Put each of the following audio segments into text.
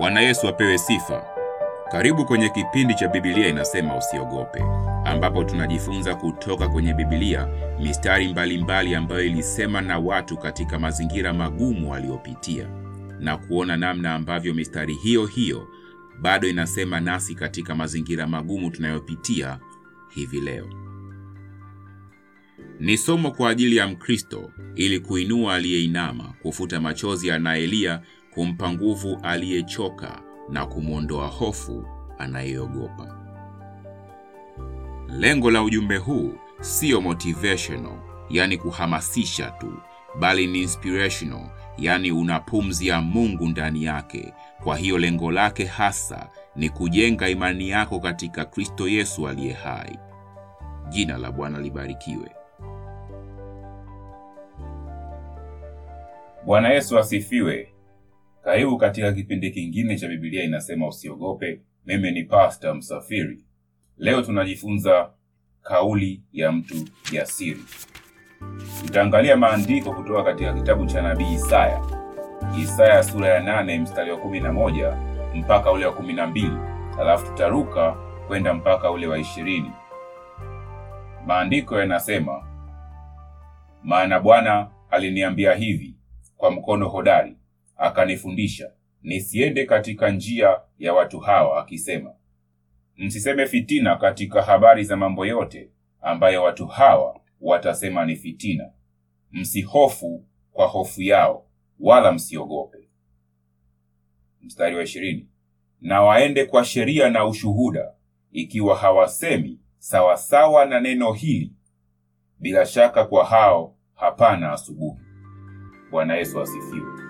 Bwana Yesu apewe sifa. Karibu kwenye kipindi cha Biblia inasema usiogope, ambapo tunajifunza kutoka kwenye Biblia mistari mbalimbali mbali ambayo ilisema na watu katika mazingira magumu waliopitia na kuona namna ambavyo mistari hiyo hiyo bado inasema nasi katika mazingira magumu tunayopitia hivi leo. Ni somo kwa ajili ya Mkristo ili kuinua aliyeinama, kufuta machozi anayelia, kumpa nguvu aliyechoka na kumwondoa hofu anayeogopa. Lengo la ujumbe huu siyo motivational, yani kuhamasisha tu, bali ni inspirational, yani una pumzi ya Mungu ndani yake. Kwa hiyo lengo lake hasa ni kujenga imani yako katika Kristo Yesu aliye hai. Jina la Bwana libarikiwe. Bwana Yesu asifiwe. Karibu katika kipindi kingine cha Biblia inasema usiogope. Mimi ni Pastor Msafiri. Leo tunajifunza kauli ya mtu jasiri. Tutaangalia maandiko kutoka katika kitabu cha nabii Isaya, Isaya sura ya 8 mstari wa kumi na moja mpaka ule wa kumi na mbili halafu tutaruka kwenda mpaka ule wa ishirini. Maandiko yanasema, maana Bwana aliniambia hivi kwa mkono hodari akanifundisha nisiende katika njia ya watu hawa, akisema, msiseme fitina katika habari za mambo yote ambayo watu hawa watasema ni fitina. Msihofu kwa hofu yao, wala msiogope. Mstari wa ishirini, na waende kwa sheria na ushuhuda, ikiwa hawasemi sawasawa na neno hili, bila shaka kwa hao hapana asubuhi. Bwana Yesu asifiwe.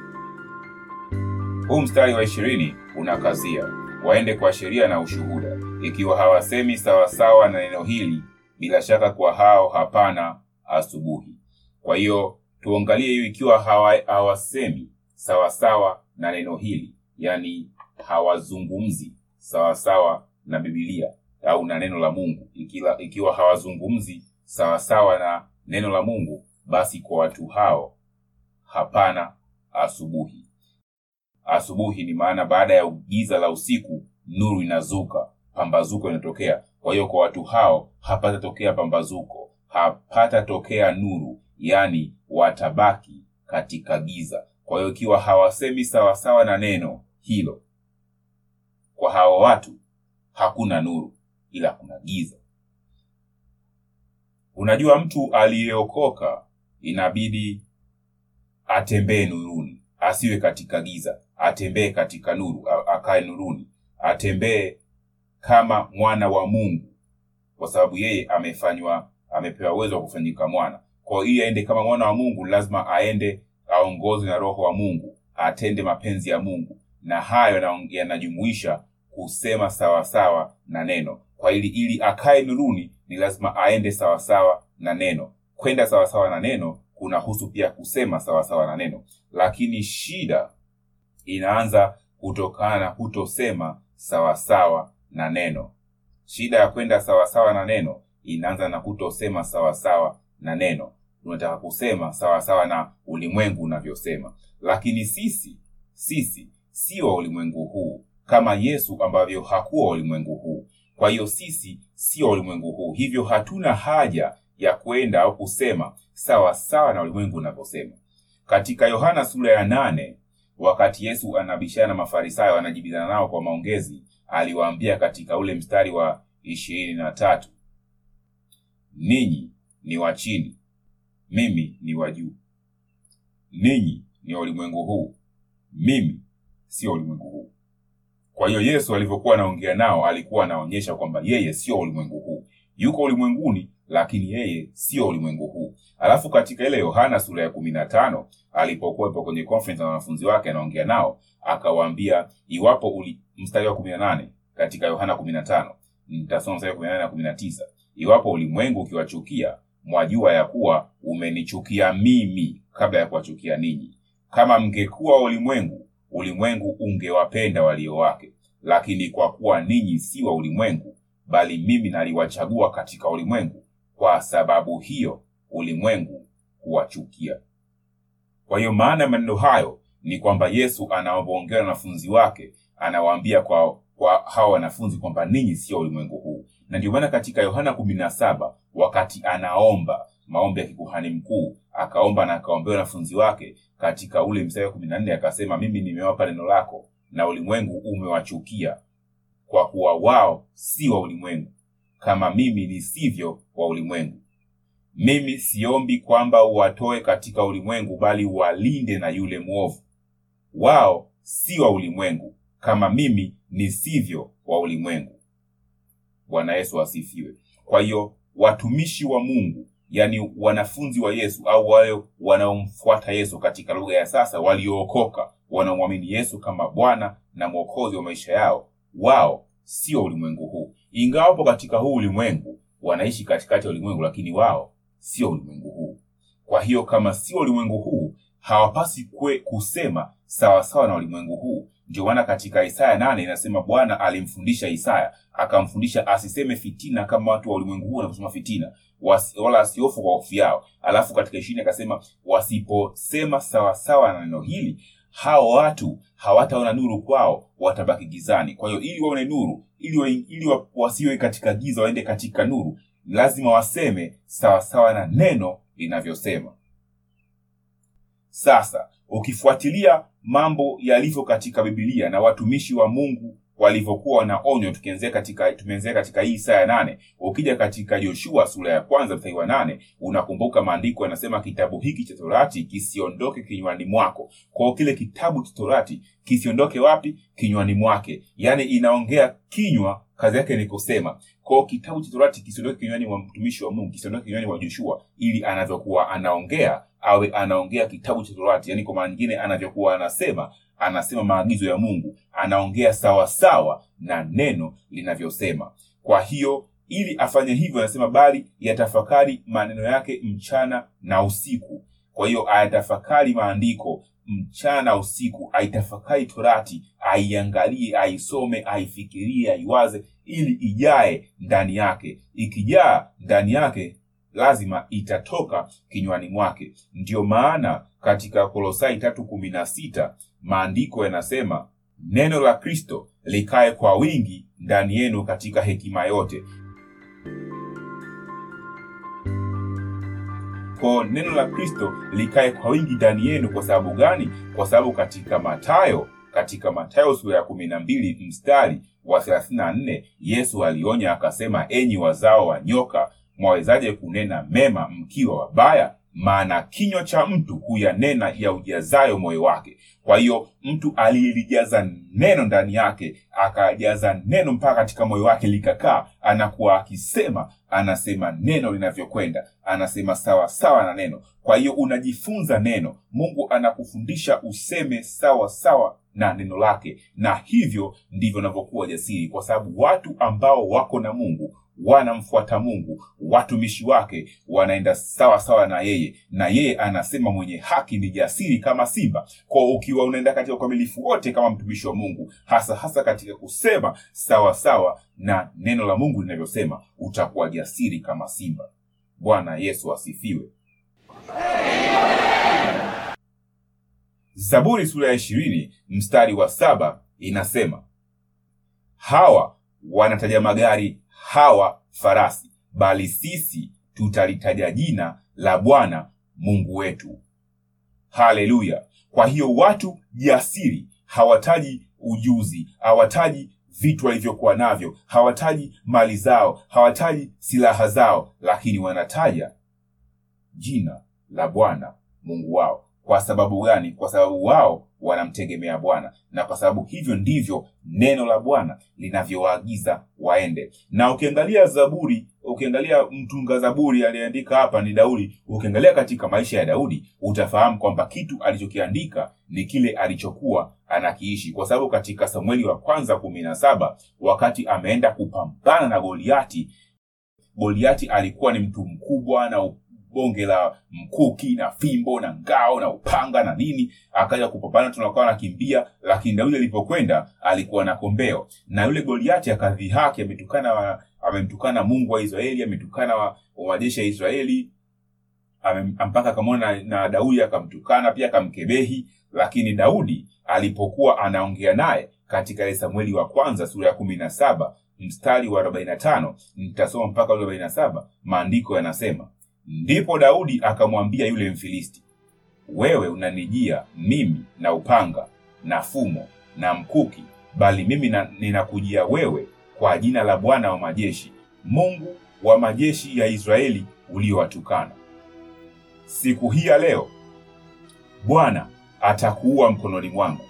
Huu mstari wa ishirini unakazia waende kwa sheria na ushuhuda, ikiwa hawasemi sawasawa na neno hili, bila shaka kwa hao hapana asubuhi. Kwa hiyo tuangalie hiyo, ikiwa hawa, hawasemi sawasawa na neno hili, yani hawazungumzi sawasawa na Biblia au na neno la Mungu. Ikila, ikiwa hawazungumzi sawasawa na neno la Mungu, basi kwa watu hao hapana asubuhi. Asubuhi ni maana baada ya giza la usiku nuru inazuka, pambazuko inatokea. Kwa hiyo kwa watu hao hapatatokea pambazuko, hapatatokea nuru, yani watabaki katika giza. Kwa hiyo ikiwa hawasemi sawasawa na neno hilo, kwa hao watu hakuna nuru, ila kuna giza. Unajua, mtu aliyeokoka inabidi atembee nuruni, asiwe katika giza, atembee katika nuru, akae nuruni, atembee kama mwana wa Mungu, kwa sababu yeye amefanywa, amepewa uwezo wa kufanyika mwana. Kwa hiyo aende kama mwana wa Mungu, lazima aende aongozwe na Roho wa Mungu, atende mapenzi ya Mungu, na hayo yanajumuisha kusema sawasawa na neno. Kwa ili ili akae nuruni, ni lazima aende sawasawa na neno. Kwenda sawasawa na neno kunahusu pia kusema sawasawa na neno, lakini shida inaanza kutokana na kutosema sawasawa na neno. Shida ya kwenda sawasawa na neno inaanza na kutosema sawasawa na neno. Unataka kusema sawasawa na ulimwengu unavyosema, lakini sisi sisi si wa ulimwengu huu, kama Yesu ambavyo hakuwa ulimwengu huu. Kwa hiyo sisi si wa ulimwengu huu, hivyo hatuna haja ya kwenda au kusema sawa sawa na ulimwengu unavyosema. Katika Yohana sura ya nane, wakati Yesu anabishana na Mafarisayo, anajibizana nao kwa maongezi, aliwaambia katika ule mstari wa ishirini na tatu ninyi ni wa chini, mimi ni wa juu. Ninyi ni wa ulimwengu huu, mimi sio ulimwengu huu. Kwa hiyo Yesu alivyokuwa anaongea nao, alikuwa anaonyesha kwamba yeye sio ulimwengu huu, yuko ulimwenguni lakini yeye sio ulimwengu huu. Alafu katika ile Yohana sura ya kumi na tano alipokuwepo kwenye conference na wanafunzi wake anaongea nao, akawaambia iwapo uli, mstari wa kumi na nane katika Yohana kumi na tano nitasoma mstari wa kumi na nane na kumi na tisa iwapo ulimwengu ukiwachukia, mwajua ya kuwa umenichukia mimi kabla ya kuwachukia ninyi. Kama mngekuwa ulimwengu, ulimwengu ungewapenda walio wake, lakini kwa kuwa ninyi si wa ulimwengu, bali mimi naliwachagua katika ulimwengu kwa sababu hiyo ulimwengu huwachukia. Kwa hiyo maana maneno hayo ni kwamba yesu anapoongea na wanafunzi wake anawaambia kwa kwa hawa wanafunzi kwamba ninyi sio ulimwengu huu na ndio maana katika yohana kumi na saba wakati anaomba maombi ya kikuhani mkuu akaomba na akaombea wanafunzi wake katika ule mstari wa kumi na nne akasema mimi nimewapa neno lako na ulimwengu umewachukia kwa kuwa wao si wa ulimwengu kama mimi nisivyo wa ulimwengu. Mimi siombi kwamba uwatoe katika ulimwengu bali uwalinde na yule mwovu. Wao si wa ulimwengu kama mimi nisivyo wa ulimwengu. Bwana yesu asifiwe. Kwa hiyo watumishi wa mungu yani wanafunzi wa yesu au wale wanaomfuata yesu katika lugha ya sasa waliookoka wanaomwamini yesu kama bwana na mwokozi wa maisha yao wao sio ulimwengu huu ingawapo katika huu ulimwengu wanaishi katikati ya ulimwengu lakini wao sio ulimwengu huu. Kwa hiyo kama sio ulimwengu huu hawapasi kwe kusema sawasawa na ulimwengu huu. Ndio maana katika isaya nane inasema bwana alimfundisha isaya akamfundisha asiseme fitina kama watu wa ulimwengu huu wanavyosema fitina wala asiofu kwa hofu yao. Alafu katika ishirini akasema wasiposema sawasawa na neno hili hao watu hawataona nuru kwao watabaki gizani. Kwa hiyo ili waone nuru ili, wa, ili wa, wasiwe katika giza waende katika nuru lazima waseme sawasawa na neno linavyosema. Sasa ukifuatilia mambo yalivyo katika bibilia na watumishi wa mungu walivyokuwa wanaonywa tukianzia katika tumeanzia katika hii saa ya nane ukija katika yoshua sura ya kwanza mstari wa nane unakumbuka maandiko yanasema kitabu hiki cha torati kisiondoke kinywani mwako. Kwao kile kitabu cha torati kisiondoke wapi? Kinywani mwake. Yaani inaongea kinywa kazi yake ni kusema. Kwao kitabu cha torati kisiondoke kinywani mwa mtumishi wa mungu kisiondoke kinywani mwa joshua ili anavyokuwa anaongea awe anaongea kitabu cha torati. Yaani kwa maana nyingine anavyokuwa anasema anasema maagizo ya mungu anaongea sawasawa na neno linavyosema. Kwa hiyo ili afanye hivyo anasema bali yatafakari maneno yake mchana na usiku. Kwa hiyo ayatafakari maandiko mchana na usiku aitafakari torati aiangalie aisome aifikirie aiwaze ili ijae ndani yake. Ikijaa ndani yake lazima itatoka kinywani mwake. Ndiyo maana katika kolosai tatu kumi na sita maandiko yanasema neno la kristo likae kwa wingi ndani yenu katika hekima yote. Ko neno la kristo likae kwa wingi ndani yenu kwa sababu gani? Kwa sababu katika matayo katika matayo sura ya kumi na mbili mstari wa thelathini na nne yesu alionya akasema enyi wazao wa nyoka mwawezaje kunena mema mkiwa wabaya maana kinywa cha mtu huyanena ya ujazayo moyo wake. Kwa hiyo mtu aliyelijaza neno ndani yake akajaza neno mpaka katika moyo wake likakaa anakuwa akisema anasema neno linavyokwenda anasema sawa sawa na neno. Kwa hiyo unajifunza neno. Mungu anakufundisha useme sawa sawa na neno lake. Na hivyo ndivyo unavyokuwa jasiri. Kwa sababu watu ambao wako na mungu wanamfuata mungu watumishi wake wanaenda sawa sawa na yeye na yeye anasema mwenye haki ni jasiri kama simba. Kwa ukiwa unaenda katika ukamilifu wote kama mtumishi wa mungu hasa hasa katika kusema sawa sawa na neno la mungu linavyosema utakuwa jasiri kama simba. Bwana yesu asifiwe. Zaburi sura ya ishirini mstari wa saba inasema hawa wanataja magari hawa farasi bali sisi tutalitaja jina la bwana mungu wetu. Haleluya! Kwa hiyo watu jasiri hawataji ujuzi hawataji vitu walivyokuwa navyo hawataji mali zao hawataji silaha zao lakini wanataja jina la bwana mungu wao kwa sababu gani? Kwa sababu wao wanamtegemea bwana. Na kwa sababu hivyo ndivyo neno la bwana linavyowaagiza waende. Na ukiangalia zaburi ukiangalia mtunga zaburi aliyeandika hapa ni daudi. Ukiangalia katika maisha ya daudi utafahamu kwamba kitu alichokiandika ni kile alichokuwa anakiishi. Kwa sababu katika samueli wa kwanza kumi na saba wakati ameenda kupambana na goliati goliati alikuwa ni mtu mkubwa na bonge la mkuki na fimbo na ngao na upanga na nini. Akaja kupambana tunakuwa anakimbia lakini daudi alipokwenda alikuwa na kombeo. Na yule goliati akadhihaki ametukana amemtukana mungu wa israeli ametukana wa, wa majeshi ya israeli mpaka akamwona na, na daudi akamtukana pia akamkebehi. Lakini daudi alipokuwa anaongea naye katika ile samueli wa kwanza sura ya kumi na saba mstari wa 45 nitasoma mpaka ule 47 maandiko yanasema ndipo daudi akamwambia yule mfilisti wewe unanijia mimi na upanga na fumo na mkuki bali mimi na, ninakujia wewe kwa jina la bwana wa majeshi mungu wa majeshi ya israeli uliowatukana. Siku hii ya leo bwana atakuua mkononi mwangu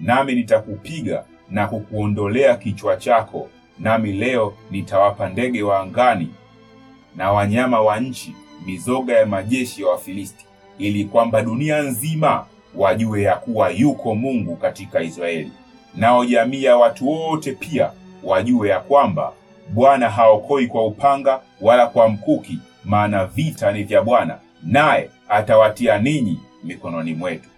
nami nitakupiga na kukuondolea kichwa chako nami leo nitawapa ndege wa angani na wanyama wa nchi mizoga ya majeshi ya wafilisti ili kwamba dunia nzima wajue ya kuwa yuko mungu katika israeli. Nao jamii ya watu wote pia wajue ya kwamba bwana haokoi kwa upanga wala kwa mkuki maana vita ni vya bwana naye atawatia ninyi mikononi mwetu.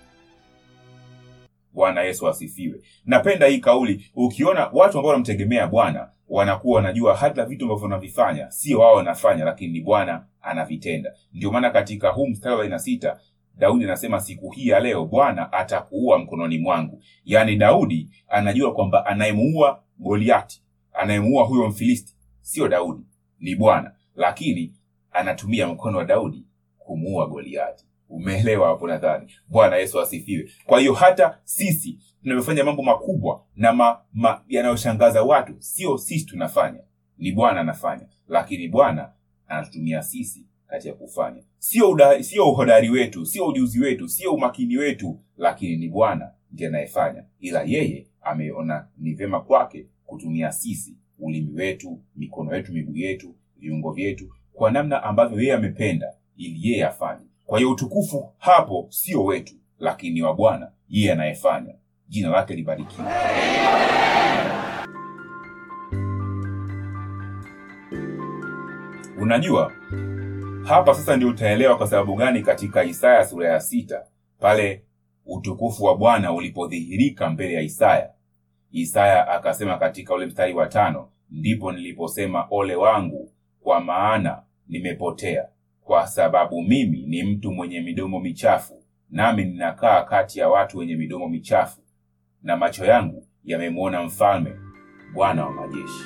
Bwana yesu asifiwe. Napenda hii kauli. Ukiona watu ambao wanamtegemea bwana wanakuwa wanajua hata vitu ambavyo wanavifanya sio wao wanafanya lakini ni bwana anavitenda. Ndio maana katika huu mstari wa sita daudi anasema siku hii ya leo bwana atakuua mkononi mwangu. Yaani daudi anajua kwamba anayemuua goliati anayemuua huyo mfilisti sio daudi ni bwana. Lakini anatumia mkono wa daudi kumuua goliati umeelewa hapo nadhani. Bwana yesu asifiwe. Kwa hiyo hata sisi tunavyofanya mambo makubwa na ma, ma, yanayoshangaza watu sio sisi tunafanya. Ni bwana anafanya. Lakini bwana anatutumia sisi katika kufanya. Sio sio uhodari wetu sio ujuzi wetu sio umakini wetu lakini ni bwana ndiye anayefanya. Ila yeye ameona ni vyema kwake kutumia sisi ulimi wetu mikono yetu miguu yetu viungo vyetu kwa namna ambavyo yeye amependa ili yeye afanye kwa hiyo utukufu hapo sio wetu lakini wa bwana yeye anayefanya. Jina lake libarikiwe. Unajua hapa sasa ndio utaelewa kwa sababu gani katika isaya sura ya sita pale utukufu wa bwana ulipodhihirika mbele ya isaya. Isaya akasema katika ule mstari wa tano ndipo niliposema ole wangu kwa maana nimepotea kwa sababu mimi ni mtu mwenye midomo michafu nami ninakaa kati ya watu wenye midomo michafu na macho yangu yamemwona mfalme bwana wa majeshi.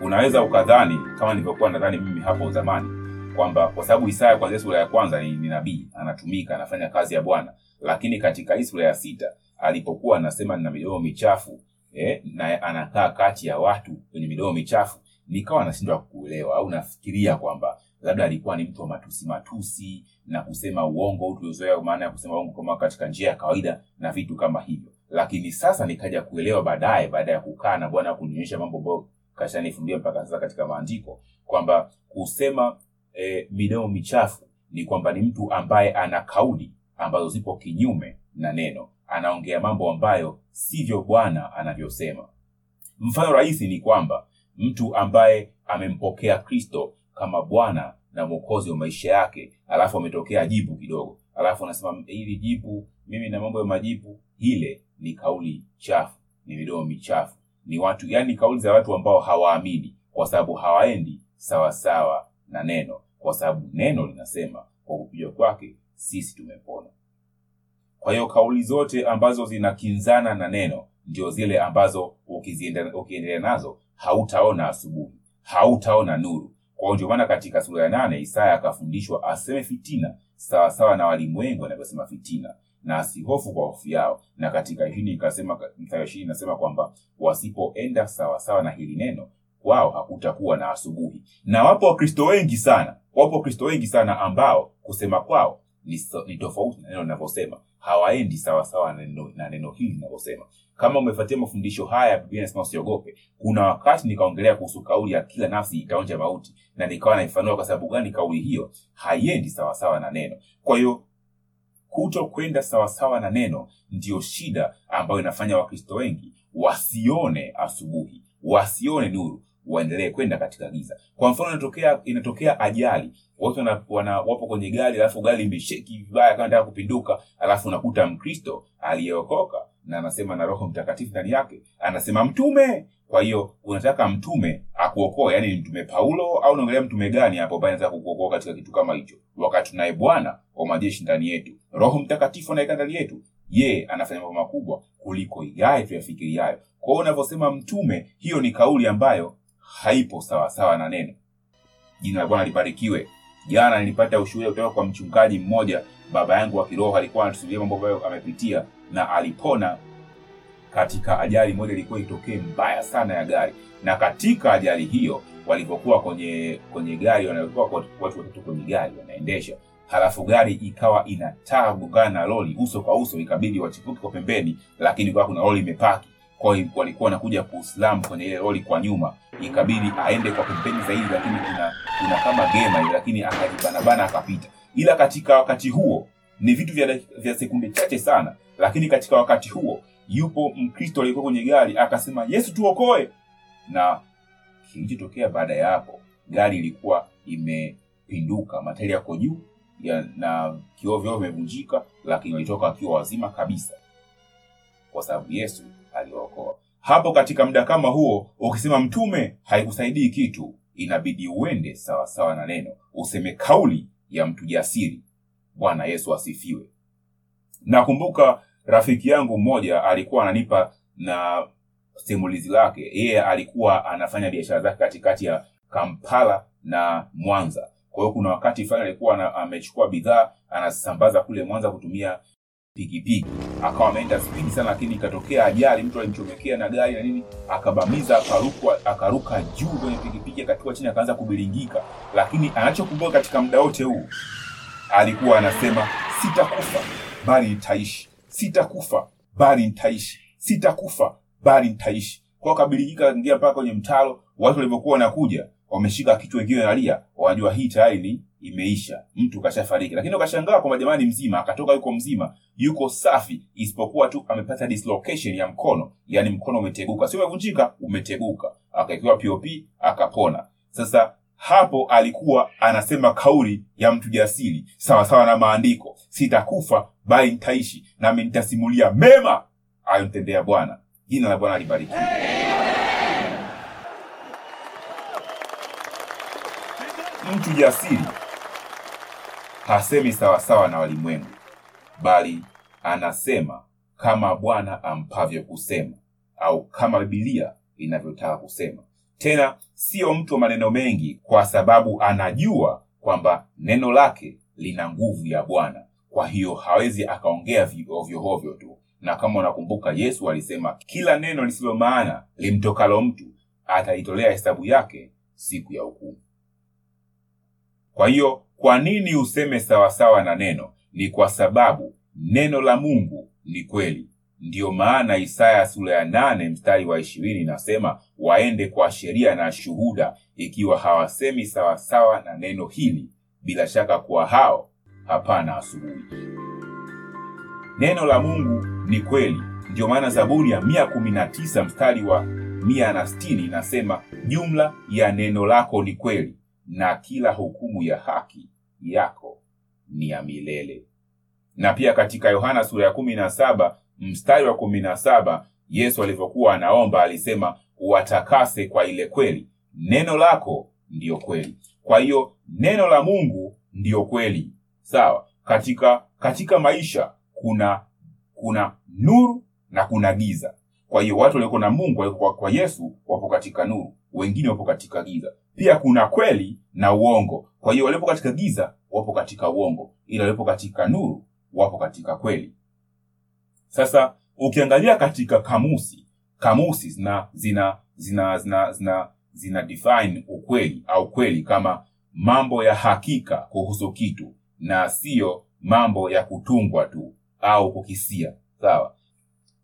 Unaweza ukadhani kama nilivyokuwa nadhani mimi hapo zamani kwamba kwa sababu isaya kwanzia sura ya kwanza ni, ni nabii anatumika anafanya kazi ya bwana lakini katika hii sura ya sita alipokuwa anasema nina midomo michafu eh, na anakaa kati ya watu wenye midomo michafu nikawa nashindwa kuelewa au nafikiria kwamba labda alikuwa ni mtu wa matusi matusi na kusema uongo tuliozoea maana ya kusema uongo kama katika njia ya kawaida na vitu kama hivyo. Lakini sasa nikaja kuelewa baadaye baada ya kukaa na bwana kunionyesha mambo ambayo kashanifundia mpaka sasa katika maandiko kwamba kusema e, midomo michafu ni kwamba ni mtu ambaye ana kauli ambazo zipo kinyume na neno. Anaongea mambo ambayo sivyo bwana anavyosema. Mfano rahisi ni kwamba mtu ambaye amempokea kristo kama bwana na mwokozi wa maisha yake. Alafu ametokea jibu kidogo. Alafu anasema hili jibu mimi na mambo ya majibu ile ni kauli chafu ni midomo michafu. Ni watu yani kauli za watu ambao hawaamini kwa sababu hawaendi sawasawa na neno. Kwa sababu neno linasema kwa kupiga kwake sisi tumepona. Kwa hiyo kauli zote ambazo zinakinzana na neno ndio zile ambazo ukiendelea nazo hautaona asubuhi hautaona nuru. Kwa hiyo ndio maana katika sura ya nane isaya akafundishwa aseme fitina sawasawa na walimu wengi wanavyosema fitina na asihofu kwa hofu yao. Na katika ishirini ikasema mstari inasema kwamba wasipoenda sawasawa na hili neno kwao hakutakuwa na asubuhi. Na wapo wakristo wengi sana wapo wakristo wengi sana ambao kusema kwao ni tofauti na neno linavyosema hawaendi sawasawa na neno, hili linavyosema. Kama umefuatia mafundisho haya biblia usiogope. Kuna wakati nikaongelea kuhusu kauli ya kila nafsi itaonja mauti na nikawa naifanua kwa sababu gani kauli hiyo haiendi sawasawa na neno. Kwa hiyo kuto kwenda sawasawa na neno ndiyo shida ambayo inafanya wakristo wengi wasione asubuhi wasione nuru waendelee kwenda katika giza. Kwa mfano inatokea inatokea ajali. Watu wana, wana, wapo kwenye gari alafu gari imesheki vibaya kama nataka kupinduka alafu unakuta mkristo aliyeokoka na anasema na roho mtakatifu ndani yake anasema mtume! Kwa hiyo unataka mtume akuokoe yani mtume paulo au unaongelea mtume gani hapo ambaye anataka kukuokoa katika kitu kama hicho? Wakati tunaye bwana wa majeshi ndani yetu roho mtakatifu anaweka ndani yetu ye anafanya mambo makubwa kuliko yaye tuyafikiriayo kwa unavyosema mtume hiyo ni kauli ambayo haipo sawasawa na neno. Jina la bwana libarikiwe. Jana nilipata ushuhuda kutoka kwa mchungaji mmoja. Baba yangu wa kiroho alikuwa anatusimulia mambo ambayo amepitia na alipona. Katika ajali moja ilikuwa itokee mbaya sana ya gari. Na katika ajali hiyo walivyokuwa kwenye kwenye gari wanakuwa watu watatu kwenye gari wanaendesha. Halafu gari ikawa inataa kugongana na lori uso kwa uso ikabidi wachipuke kwa pembeni lakini kwa kuna lori imepaki kwa hiyo walikuwa wanakuja kuslam kwenye ile roli kwa nyuma ikabidi aende kwa pembeni zaidi lakini kuna kuna kama gema lakini akajibanabana akapita. Ila katika wakati huo ni vitu vya, vya sekunde chache sana lakini katika wakati huo yupo mkristo aliyekuwa kwenye gari akasema yesu tuokoe. Na kilichotokea baada ya hapo gari ilikuwa imepinduka matairi yako juu ya, na kioo vimevunjika lakini walitoka wakiwa wazima kabisa kwa sababu yesu aliwaokoa hapo katika muda kama huo ukisema mtume haikusaidii kitu inabidi uende sawasawa na neno. Useme kauli ya mtu jasiri. Bwana yesu asifiwe. Nakumbuka rafiki yangu mmoja alikuwa ananipa na simulizi lake. Yeye alikuwa anafanya biashara zake katikati ya kampala na mwanza. Kwa hiyo kuna wakati fulani alikuwa amechukua bidhaa anazisambaza kule mwanza kutumia pikipiki. Akawa ameenda spidi sana lakini ikatokea ajali mtu alimchomekea na gari na nini akabamiza akaruka, akaruka juu kwenye pikipiki akatua chini akaanza kubiringika. Lakini anachokumbuka katika muda wote huu alikuwa anasema sitakufa bali nitaishi. Sitakufa bali nitaishi. Sitakufa bali nitaishi. Kwao kabiringika, akaingia mpaka kwenye mtaro. Watu walivyokuwa wanakuja wameshika kichwa wengine nalia wanajua hii tayari ni imeisha. Mtu kashafariki. Lakini ukashangaa kwamba jamani mzima. Akatoka yuko mzima yuko safi isipokuwa tu amepata dislocation ya mkono. Yani mkono umeteguka. Sio umevunjika? Umeteguka. Akaekewa pop akapona. Sasa hapo alikuwa anasema kauli ya mtu jasiri sawasawa na maandiko. Sitakufa bali nitaishi. Nami nitasimulia mema ayomtendea bwana. Jina la bwana libarikiwe. Mtu jasiri hasemi sawasawa na walimwengu bali anasema kama bwana ampavyo kusema au kama bibilia inavyotaka kusema. Tena siyo mtu wa maneno mengi kwa sababu anajua kwamba neno lake lina nguvu ya bwana. Kwa hiyo hawezi akaongea vi- ovyo ovyo tu. Na kama unakumbuka yesu alisema kila neno lisilo maana limtokalo mtu atalitolea hesabu yake siku ya hukumu. Kwa hiyo kwa nini useme sawasawa na neno? Ni kwa sababu neno la mungu ni kweli. Ndiyo maana isaya sura ya nane mstari wa ishirini inasema waende kwa sheria na shuhuda ikiwa hawasemi sawasawa na neno hili. Bila shaka kuwa hao hapana asubuhi. Neno la mungu ni kweli. Ndiyo maana zaburi ya mia kumi na tisa mstari wa mia na sitini inasema jumla ya neno lako ni kweli na kila hukumu ya haki yako ni ya milele. Na pia katika yohana sura ya kumi na saba mstari wa kumi na saba yesu alivyokuwa anaomba alisema watakase kwa ile kweli. Neno lako ndiyo kweli. Kwa hiyo neno la mungu ndiyo kweli. Sawa? Katika katika maisha kuna kuna nuru na kuna giza. Kwa hiyo watu walioko na mungu kwa, kwa yesu wapo katika nuru wengine wapo katika giza pia kuna kweli na uongo. Kwa hiyo waliopo katika giza wapo katika uongo. Ila waliopo katika nuru wapo katika kweli. Sasa ukiangalia katika kamusi kamusi zina zina zina zina zina, zina define ukweli au kweli kama mambo ya hakika kuhusu kitu na siyo mambo ya kutungwa tu au kukisia. Sawa?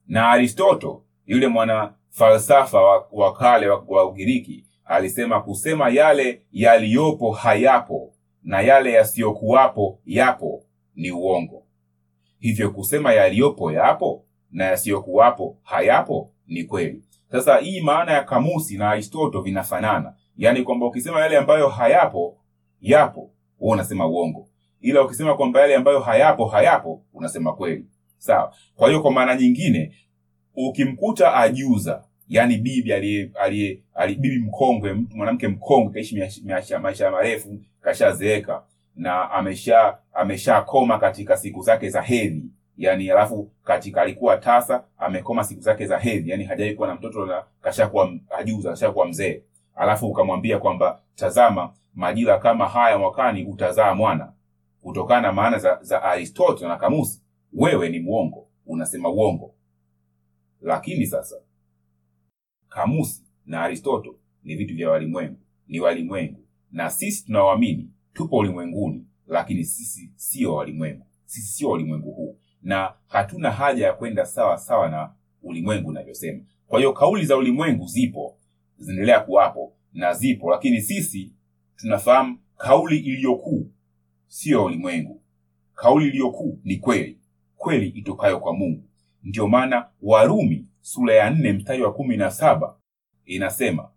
Na aristoto yule mwana falsafa wa, wa kale wa, wa ugiriki alisema kusema yale yaliyopo hayapo na yale yasiyokuwapo yapo ni uongo. Hivyo kusema yaliyopo yapo na yasiyokuwapo hayapo ni kweli. Sasa hii maana ya kamusi na aristoto vinafanana. Yaani kwamba ukisema yale ambayo hayapo yapo wewe unasema uongo. Ila ukisema kwamba yale ambayo hayapo hayapo unasema kweli. Sawa. Kwa hiyo kwa maana nyingine ukimkuta ajuza yaani bibi aliye bibi mkongwe, mwanamke mkongwe kaishi maisha marefu, kashazeeka. Na amesha ameshakoma katika siku zake za hedhi, yani alafu katika alikuwa tasa, amekoma siku zake za hedhi, yani hajawahi kuwa na mtoto na kashakuwa ajuza, kashakuwa mzee, alafu ukamwambia kwamba tazama, majira kama haya mwakani utazaa mwana, kutokana na maana za, za Aristotle na kamusi, wewe ni mwongo, unasema uongo. Lakini sasa kamusi na Aristoto ni vitu vya walimwengu, ni walimwengu, na sisi tunaoamini tupo ulimwenguni, lakini sisi siyo walimwengu, sisi sio ulimwengu huu, na hatuna haja ya kwenda sawa sawa na ulimwengu unavyosema. Kwa hiyo kauli za ulimwengu zipo, zinaendelea kuwapo na zipo, lakini sisi tunafahamu kauli iliyokuu siyo ulimwengu. Kauli iliyokuu ni kweli, kweli itokayo kwa Mungu. Ndiyo maana Warumi sura ya nne mstari wa kumi na saba inasema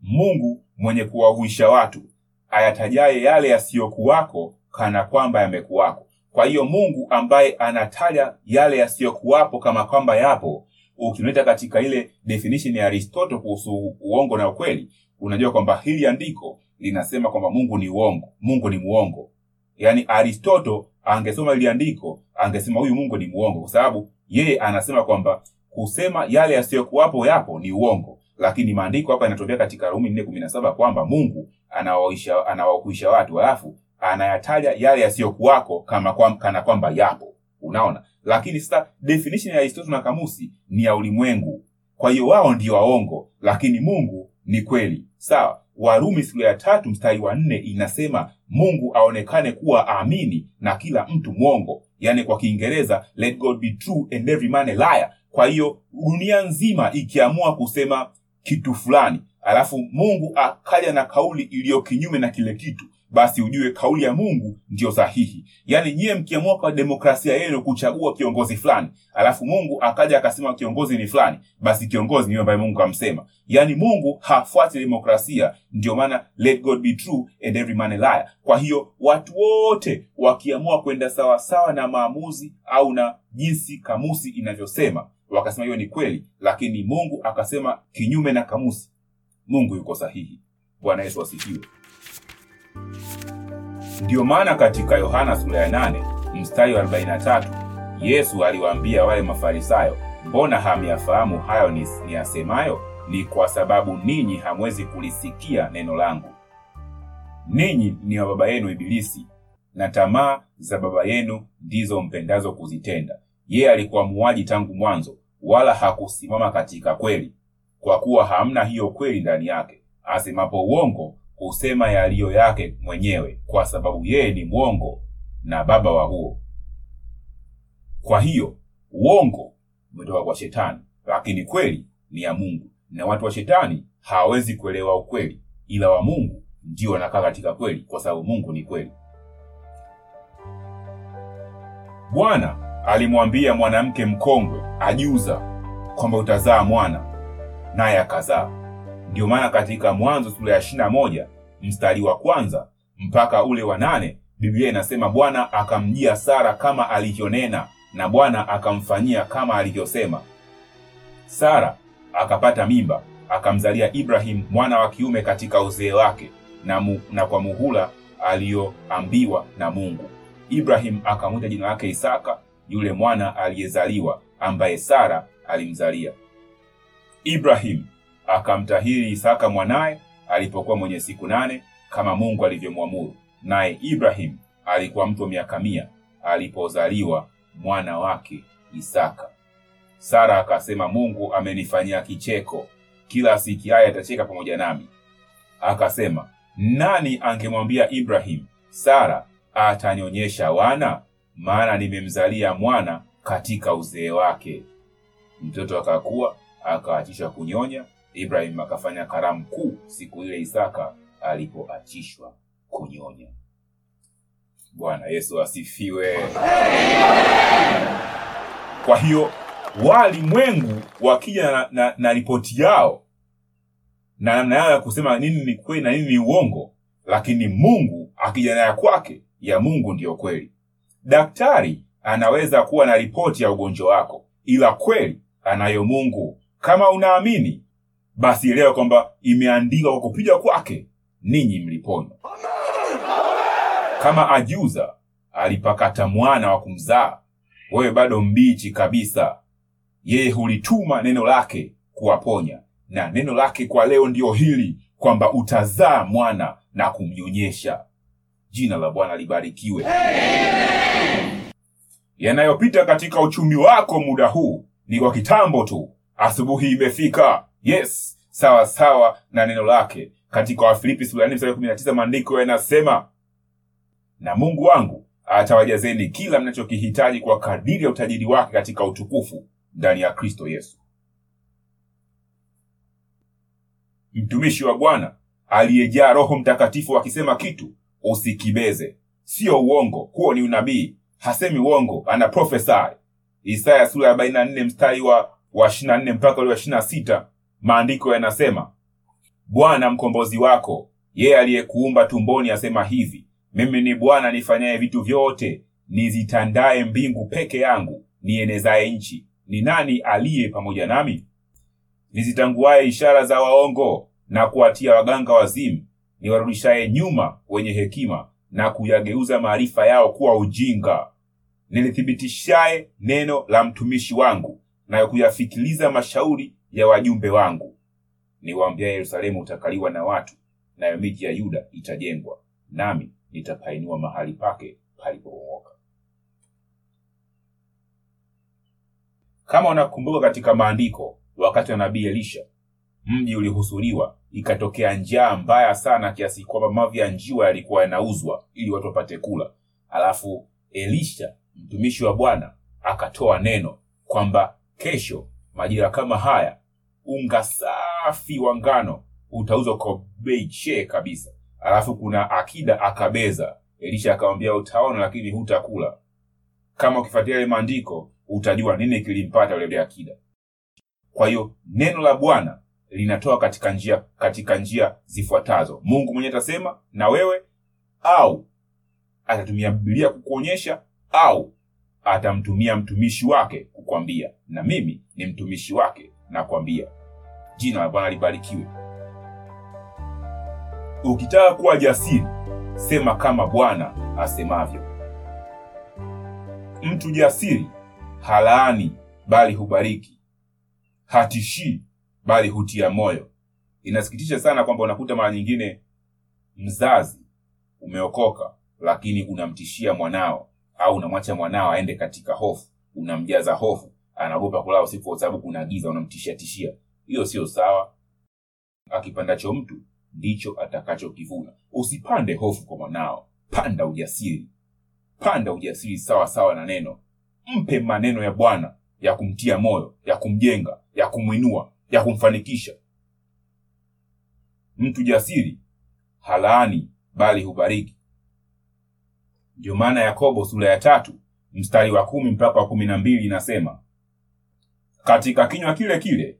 Mungu mwenye kuwahuisha watu ayatajaye yale yasiyokuwako kana kwamba yamekuwako. Kwa hiyo Mungu ambaye anataja yale yasiyokuwapo kama kwamba yapo, ukileta katika ile definition ya Aristotle kuhusu uongo na ukweli, unajua kwamba hili andiko linasema kwamba Mungu ni uongo, Mungu ni muongo. Yaani Aristotle angesoma hili andiko angesema huyu Mungu ni muongo, kwa sababu yeye anasema kwamba kusema yale yasiyokuwapo yapo ni uongo, lakini maandiko hapa yanatokea katika Warumi 4:17 kwamba Mungu anawahuisha watu halafu anayataja yale yasiyokuwako kama kana kwamba yapo. Unaona? Lakini sasa definition ya Aristotle na kamusi ni ya ulimwengu. Kwa hiyo wao ndio waongo, lakini Mungu ni kweli. Sawa? Warumi sura ya tatu mstari wa nne inasema Mungu aonekane kuwa amini na kila mtu mwongo, yaani kwa Kiingereza let God be true and every man a liar. Kwa hiyo dunia nzima ikiamua kusema kitu fulani, alafu Mungu akaja na kauli iliyo kinyume na kile kitu, basi ujue kauli ya Mungu ndiyo sahihi. Yaani nyie mkiamua kwa demokrasia yenu kuchagua kiongozi fulani, alafu Mungu akaja akasema kiongozi ni fulani, basi kiongozi ni ambaye Mungu amsema. Yaani Mungu hafuati demokrasia, ndiyo maana let God be true and every man a liar. Kwa hiyo watu wote wakiamua kwenda sawa sawa na maamuzi au na jinsi kamusi inavyosema, wakasema hiyo ni kweli, lakini Mungu akasema kinyume na kamusi, Mungu yuko sahihi. Bwana Yesu asifiwe. Ndiyo maana katika Yohana sura ya 8 mstari wa 43 Yesu aliwaambia wale Mafarisayo, mbona hamyafahamu hayo ni niyasemayo? Ni kwa sababu ninyi hamwezi kulisikia neno langu. Ninyi ni wa baba yenu Ibilisi, na tamaa za baba yenu ndizo mpendazo kuzitenda. Yeye alikuwa muuaji tangu mwanzo, wala hakusimama katika kweli, kwa kuwa hamna hiyo kweli ndani yake. Asemapo uongo husema yaliyo yake mwenyewe, kwa sababu yeye ni mwongo na baba wa huo. Kwa hiyo uongo umetoka kwa Shetani, lakini kweli ni ya Mungu, na watu wa Shetani hawawezi kuelewa ukweli, ila wa Mungu ndio wanakaa katika kweli, kwa sababu Mungu ni kweli. Bwana alimwambia mwanamke mkongwe ajuza kwamba utazaa mwana, naye akazaa. Ndiyo maana katika Mwanzo sura ya ishirini na moja mstari wa kwanza mpaka ule wa nane Biblia inasema Bwana akamjia Sara kama alivyonena, na Bwana akamfanyia kama alivyosema. Sara akapata mimba, akamzalia Ibrahimu mwana wa kiume katika uzee wake na, mu, na kwa muhula aliyoambiwa na Mungu. Ibrahimu akamwita jina lake Isaka, yule mwana aliyezaliwa ambaye Sara alimzalia. Ibrahim akamtahiri Isaka mwanaye alipokuwa mwenye siku nane kama Mungu alivyomwamuru, naye Ibrahim alikuwa mtu wa miaka mia alipozaliwa mwana wake Isaka. Sara akasema, Mungu amenifanyia kicheko, kila asikiaye atacheka pamoja nami. Akasema, nani angemwambia Ibrahim, Sara atanionyesha wana? Maana nimemzalia mwana katika uzee wake. Mtoto akakuwa akaachishwa kunyonya. Ibrahimu akafanya karamu kuu siku ile Isaka alipoachishwa kunyonya. Bwana Yesu asifiwe. Kwa hiyo walimwengu wakija na, na, na ripoti yao na namna yao ya kusema nini ni kweli na nini ni uongo, lakini Mungu akija na ya kwake, ya Mungu ndiyo kweli. Daktari anaweza kuwa na ripoti ya ugonjwa wako, ila kweli anayo Mungu. Kama unaamini basi elewa kwamba imeandikwa kwa kupiga kwake ninyi mliponywa kama ajuza alipakata mwana wa kumzaa wewe bado mbichi kabisa. Yeye hulituma neno lake kuwaponya na neno lake kwa leo ndiyo hili kwamba utazaa mwana na kumnyonyesha jina la bwana libarikiwe. Yanayopita katika uchumi wako muda huu ni kwa kitambo tu. Asubuhi imefika. Yes sawa sawa na neno lake. Katika wafilipi sura ya 4 mstari wa 19 maandiko yanasema na mungu wangu atawajazeni kila mnachokihitaji kwa kadiri ya utajiri wake katika utukufu ndani ya kristo yesu. Mtumishi wa bwana aliyejaa roho mtakatifu akisema kitu usikibeze. Siyo uongo huo ni unabii. Hasemi uongo ana prophesy isaya sura ya 44 mstari wa wa 24 mpaka ule wa 26 maandiko yanasema bwana mkombozi wako yeye aliyekuumba tumboni asema hivi mimi ni bwana nifanyaye vitu vyote nizitandaye mbingu peke yangu nienezaye nchi. Ni nani aliye pamoja nami? Nizitanguaye ishara za waongo na kuwatia waganga wazimu niwarudishaye nyuma wenye hekima na kuyageuza maarifa yao kuwa ujinga. Nilithibitishaye neno la mtumishi wangu na kuyafikiliza mashauri ya wajumbe wangu. Niwaambia yerusalemu utakaliwa na watu nayo miji ya yuda itajengwa nami nitapainua mahali pake palipobomoka. Kama unakumbuka katika maandiko wakati wa nabii elisha mji ulihusuliwa. Ikatokea njaa mbaya sana kiasi kwamba mavi ya njiwa yalikuwa yanauzwa ili watu wapate kula. Alafu elisha mtumishi wa bwana akatoa neno kwamba kesho majira kama haya unga safi wa ngano utauzwa kwa bei chee kabisa. Alafu kuna akida akabeza. Elisha akamwambia utaona lakini hutakula. Kama ukifuatilia ile maandiko utajua nini kilimpata yule akida. Kwa hiyo neno la bwana linatoa katika njia katika njia zifuatazo. Mungu mwenyewe atasema na wewe au atatumia bibilia kukuonyesha au atamtumia mtumishi wake kukwambia. Na mimi ni mtumishi wake nakwambia. Jina la bwana libarikiwe. Ukitaka kuwa jasiri sema kama bwana asemavyo. Mtu jasiri halaani bali hubariki. Hatishii bali hutia moyo. Inasikitisha sana kwamba unakuta mara nyingine mzazi umeokoka lakini unamtishia mwanao au unamwacha mwanao aende katika hofu unamjaza hofu anaogopa kulala usiku kwa sababu kuna giza unamtishia tishia. Hiyo sio sawa. Akipandacho mtu ndicho atakachokivuna. Usipande hofu kwa mwanao. Panda ujasiri. Panda ujasiri sawa sawa na neno. Mpe maneno ya bwana ya kumtia moyo ya kumjenga ya kumwinua ya kumfanikisha. Mtu jasiri halaani bali hubariki. Ndiyo maana yakobo sura ya tatu mstari wa kumi mpaka wa kumi na mbili inasema katika kinywa kile kile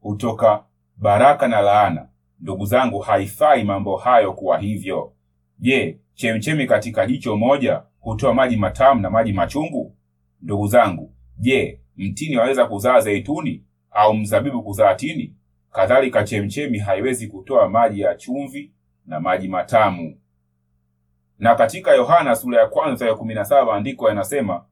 hutoka baraka na laana. Ndugu zangu haifai mambo hayo kuwa hivyo. Je chemchemi katika jicho moja hutoa maji matamu na maji machungu? Ndugu zangu je mtini waweza kuzaa zeituni au mzabibu kuzaa tini kadhalika chemchemi haiwezi kutoa maji ya chumvi na maji matamu. Na katika yohana sura ya kwanza ya kumi andiko yanasema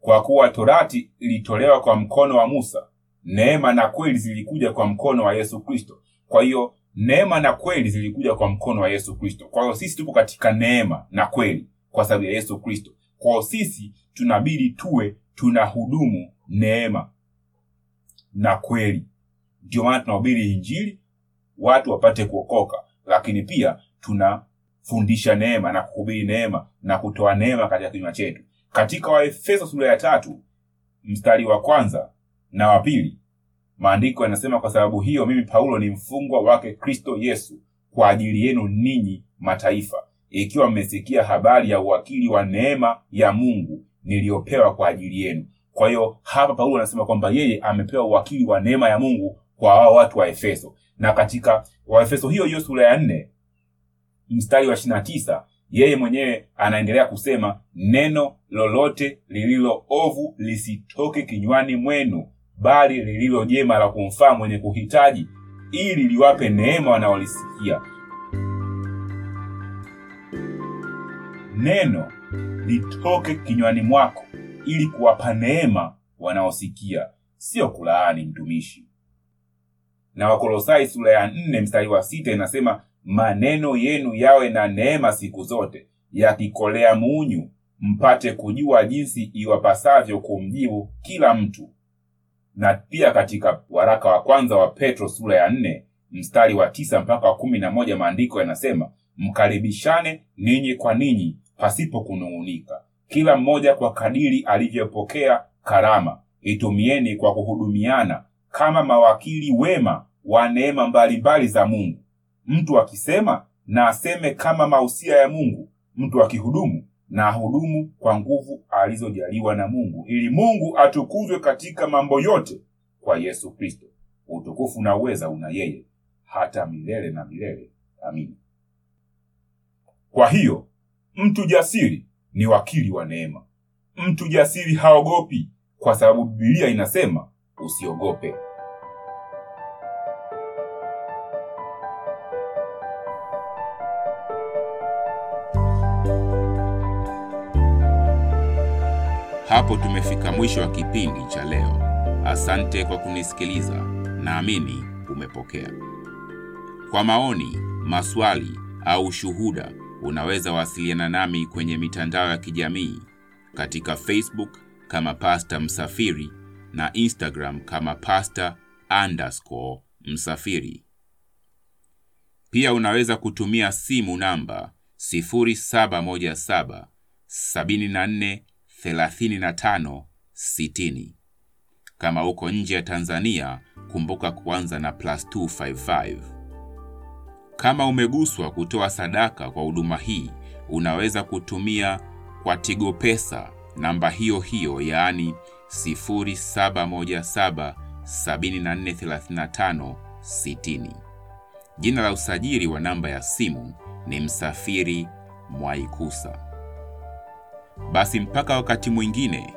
kwa kuwa torati ilitolewa kwa mkono wa musa neema na kweli zilikuja kwa mkono wa yesu kristo. Kwa hiyo neema na kweli zilikuja kwa mkono wa yesu kristo. Kwa hiyo sisi tupo katika neema na kweli kwa sababu ya yesu kristo. Kwa hiyo sisi tunabidi tuwe tuna hudumu neema na kweli. Ndio maana tunahubiri injili watu wapate kuokoka lakini pia tunafundisha neema na kuhubiri neema na kutoa neema katika kinywa chetu. Katika waefeso sura ya tatu mstari wa kwanza na wa pili maandiko yanasema kwa sababu hiyo mimi paulo ni mfungwa wake kristo yesu kwa ajili yenu ninyi mataifa. Ikiwa mmesikia habari ya uwakili wa neema ya mungu niliyopewa kwa ajili yenu kwa hiyo hapa paulo anasema kwamba yeye amepewa uwakili wa neema ya mungu kwa hao watu wa efeso na katika waefeso hiyo hiyo sura ya nne mstari wa ishirina tisa yeye mwenyewe anaendelea kusema neno lolote lililo ovu lisitoke kinywani mwenu bali lililo jema la kumfaa mwenye kuhitaji, ili liwape neema wanaolisikia. Neno litoke kinywani mwako ili kuwapa neema wanaosikia, sio kulaani mtumishi. Na Wakolosai sura ya nne mstari wa sita inasema maneno yenu yawe na neema siku zote, yakikolea munyu, mpate kujua jinsi iwapasavyo kumjibu kila mtu. Na pia katika waraka wa kwanza wa Petro sura ya nne mstari wa tisa mpaka wa kumi na moja maandiko yanasema mkaribishane ninyi kwa ninyi pasipo kunung'unika, kila mmoja kwa kadiri alivyopokea karama, itumieni kwa kuhudumiana kama mawakili wema wa neema mbalimbali za Mungu. Mtu akisema na aseme kama mausia ya Mungu, mtu akihudumu na ahudumu kwa nguvu alizojaliwa na Mungu, ili Mungu atukuzwe katika mambo yote kwa Yesu Kristo. Utukufu na uweza una yeye hata milele na milele. Amina. Kwa hiyo mtu jasiri ni wakili wa neema. Mtu jasiri haogopi, kwa sababu Biblia inasema usiogope. Hapo tumefika mwisho wa kipindi cha leo. Asante kwa kunisikiliza, naamini umepokea. Kwa maoni, maswali au shuhuda, unaweza wasiliana nami kwenye mitandao ya kijamii katika Facebook kama Pasta Msafiri na Instagram kama Pasta underscore Msafiri. Pia unaweza kutumia simu namba 0717 74 35 60. Kama uko nje ya Tanzania, kumbuka kuanza na plus 255. Kama umeguswa kutoa sadaka kwa huduma hii, unaweza kutumia kwa Tigo Pesa namba hiyo hiyo, yaani 0717 7435 60. Jina la usajili wa namba ya simu ni Msafiri Mwaikusa. Basi mpaka wakati mwingine,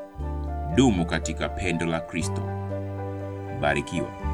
dumu katika pendo la Kristo. Barikiwa.